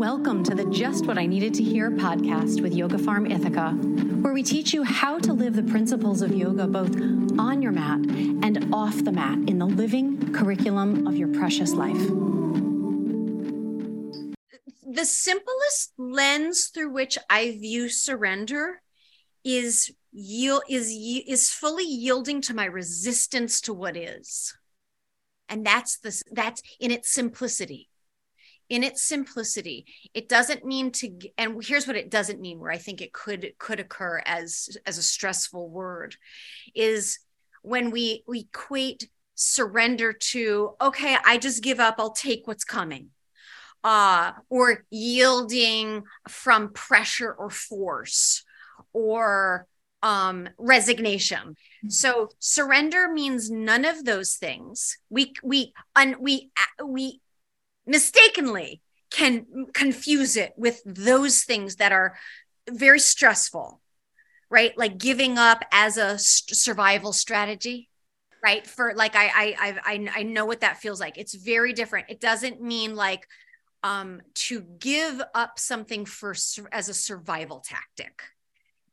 Welcome to the Just What I Needed to Hear podcast with Yoga Farm Ithaca, where we teach you how to live the principles of yoga both on your mat and off the mat in the living curriculum of your precious life. The simplest lens through which I view surrender is yield is is fully yielding to my resistance to what is and that's the that's in its simplicity in its simplicity. It doesn't mean to and here's what it doesn't mean where i think it could could occur as as a stressful word is when we we equate surrender to okay i just give up i'll take what's coming uh or yielding from pressure or force or um resignation. Mm-hmm. so surrender means none of those things. We we and we we mistakenly can confuse it with those things that are very stressful right? Like giving up as a st- survival strategy right? For like I, I i i know what that feels like. It's very different. It doesn't mean like um to give up something for as a survival tactic.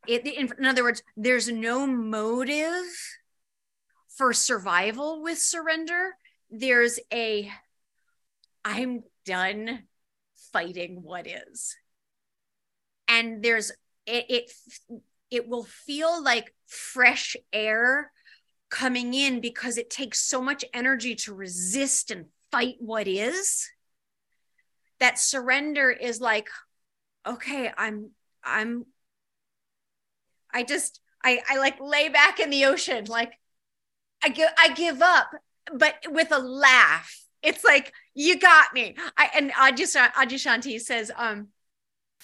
It, in, in other words there's no motive for survival with surrender. There's a I'm done fighting what is. And there's it it it will feel like fresh air coming in because it takes so much energy to resist and fight what is that surrender is like okay i'm i'm i just i i like lay back in the ocean like i give i give up but with a laugh it's like you got me. I and Adyashanti says, um,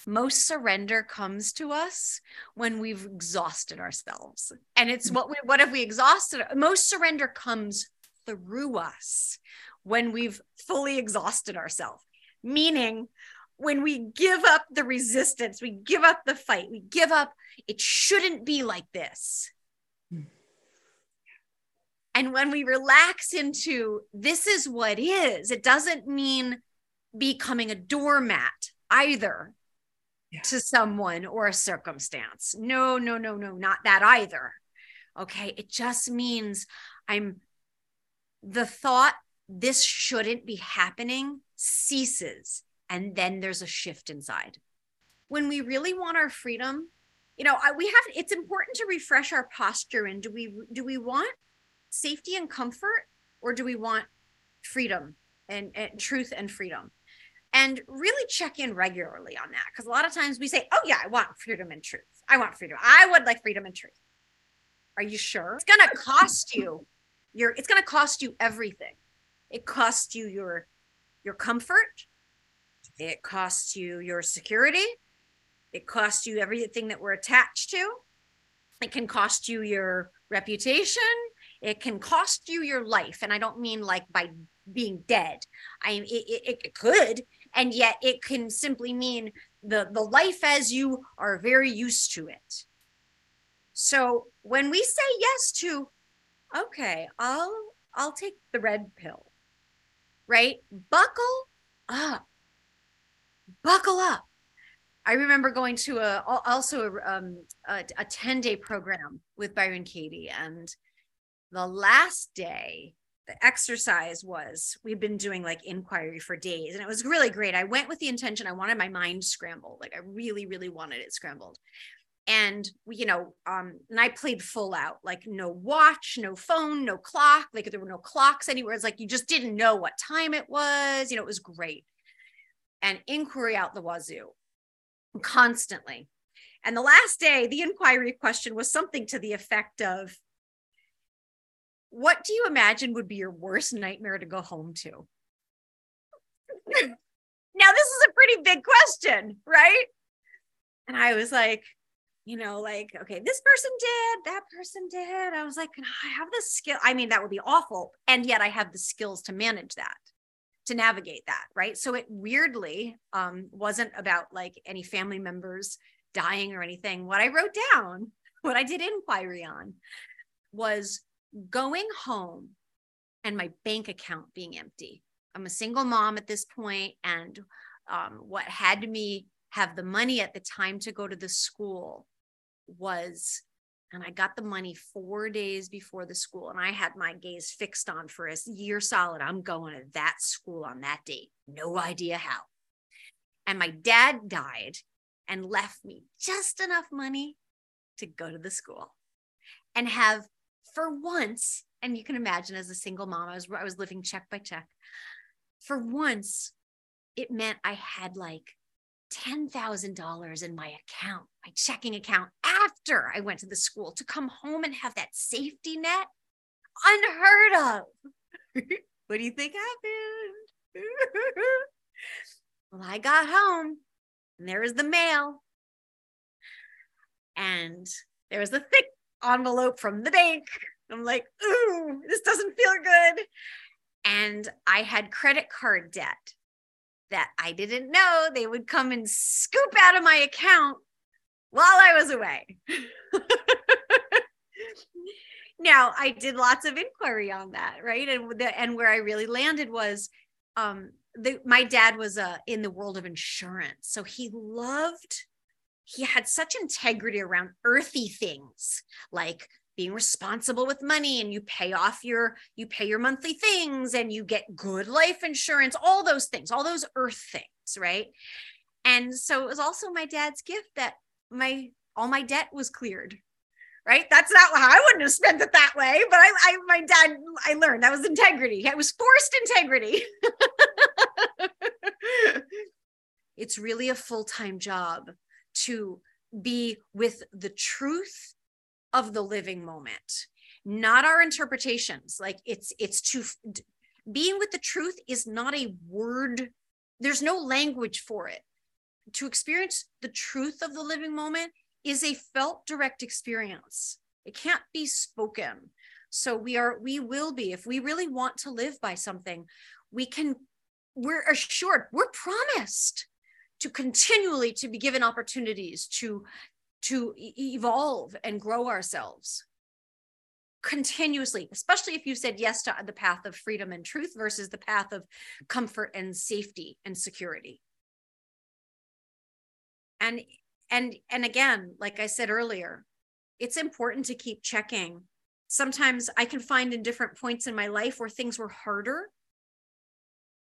most surrender comes to us when we've exhausted ourselves. And it's what we what if we exhausted most surrender comes through us when we've fully exhausted ourselves. Meaning when we give up the resistance, we give up the fight, we give up, it shouldn't be like this. And when we relax into this is what is, it doesn't mean becoming a doormat either yeah. to someone or a circumstance. No, no, no, no, not that either. Okay. It just means I'm the thought this shouldn't be happening ceases. And then there's a shift inside. When we really want our freedom, you know, I, we have it's important to refresh our posture and do we do we want safety and comfort or do we want freedom and, and truth and freedom? And really check in regularly on that because a lot of times we say oh yeah i want freedom and truth. I want freedom. I would like freedom and truth. Are you sure? It's going to cost you your it's going to cost you everything. It costs you your your comfort. It costs you your security. It costs you everything that we're attached to. It can cost you your reputation it can cost you your life and i don't mean like by being dead. I it, it, it could and yet it can simply mean the the life as you are very used to it. So when we say yes to okay i'll i'll take the red pill right? Buckle up. Buckle up. I remember going to a also a, um, a, a 10 day program with Byron Katie and the last day the exercise was we've been doing like inquiry for days and it was really great. I went with the intention i wanted my mind scrambled like i really really wanted it scrambled. And you know um and i played full out like no watch no phone no clock like there were no clocks anywhere. It's like you just didn't know what time it was you know it was great. And inquiry out the wazoo constantly. And the last day the inquiry question was something to the effect of what do you imagine would be your worst nightmare to go home to? now, this is a pretty big question, right? And I was like, you know, like, okay, this person did, that person did. I was like, can I have the skill. I mean, that would be awful. And yet I have the skills to manage that, to navigate that. Right. So it weirdly um, wasn't about like any family members dying or anything. What I wrote down, what I did inquiry on was going home and my bank account being empty. I'm a single mom at this point and um, what had me have the money at the time to go to the school was and I got the money four days before the school, and I had my gaze fixed on for a year solid. I'm going to that school on that date. No idea how. And my dad died and left me just enough money to go to the school and have, for once, and you can imagine as a single mom, I was, I was living check by check. For once, it meant I had like $10,000 in my account, my checking account, after I went to the school to come home and have that safety net. Unheard of. what do you think happened? well, I got home and there was the mail. And there was a thick envelope from the bank. I'm like, ooh, this doesn't feel good. And I had credit card debt that I didn't know they would come and scoop out of my account while I was away. now I did lots of inquiry on that, right? And the, and where I really landed was um the, my dad was uh, in the world of insurance. So he loved he had such integrity around earthy things like being responsible with money and you pay off your you pay your monthly things and you get good life insurance all those things all those earth things right? And so it was also my dad's gift that my all my debt was cleared right? That's not how i wouldn't have spent it that way but i, I my dad i learned that was integrity. It was forced integrity. It's really a full-time job to be with the truth of the living moment not our interpretations. Like it's it's to being with the truth is not a word there's no language for it. To experience the truth of the living moment is a felt direct experience. It can't be spoken. So we are we will be if we really want to live by something we can we're assured we're promised to continually to be given opportunities to to evolve and grow ourselves continuously, especially if you said yes to the path of freedom and truth versus the path of comfort and safety and security. And and and again, like I said earlier, it's important to keep checking. Sometimes I can find in different points in my life where things were harder.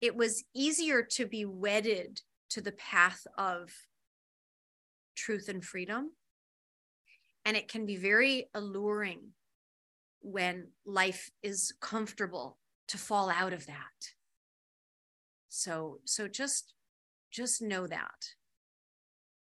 It was easier to be wedded to the path of truth and freedom and it can be very alluring when life is comfortable to fall out of that. So, so just, just know that.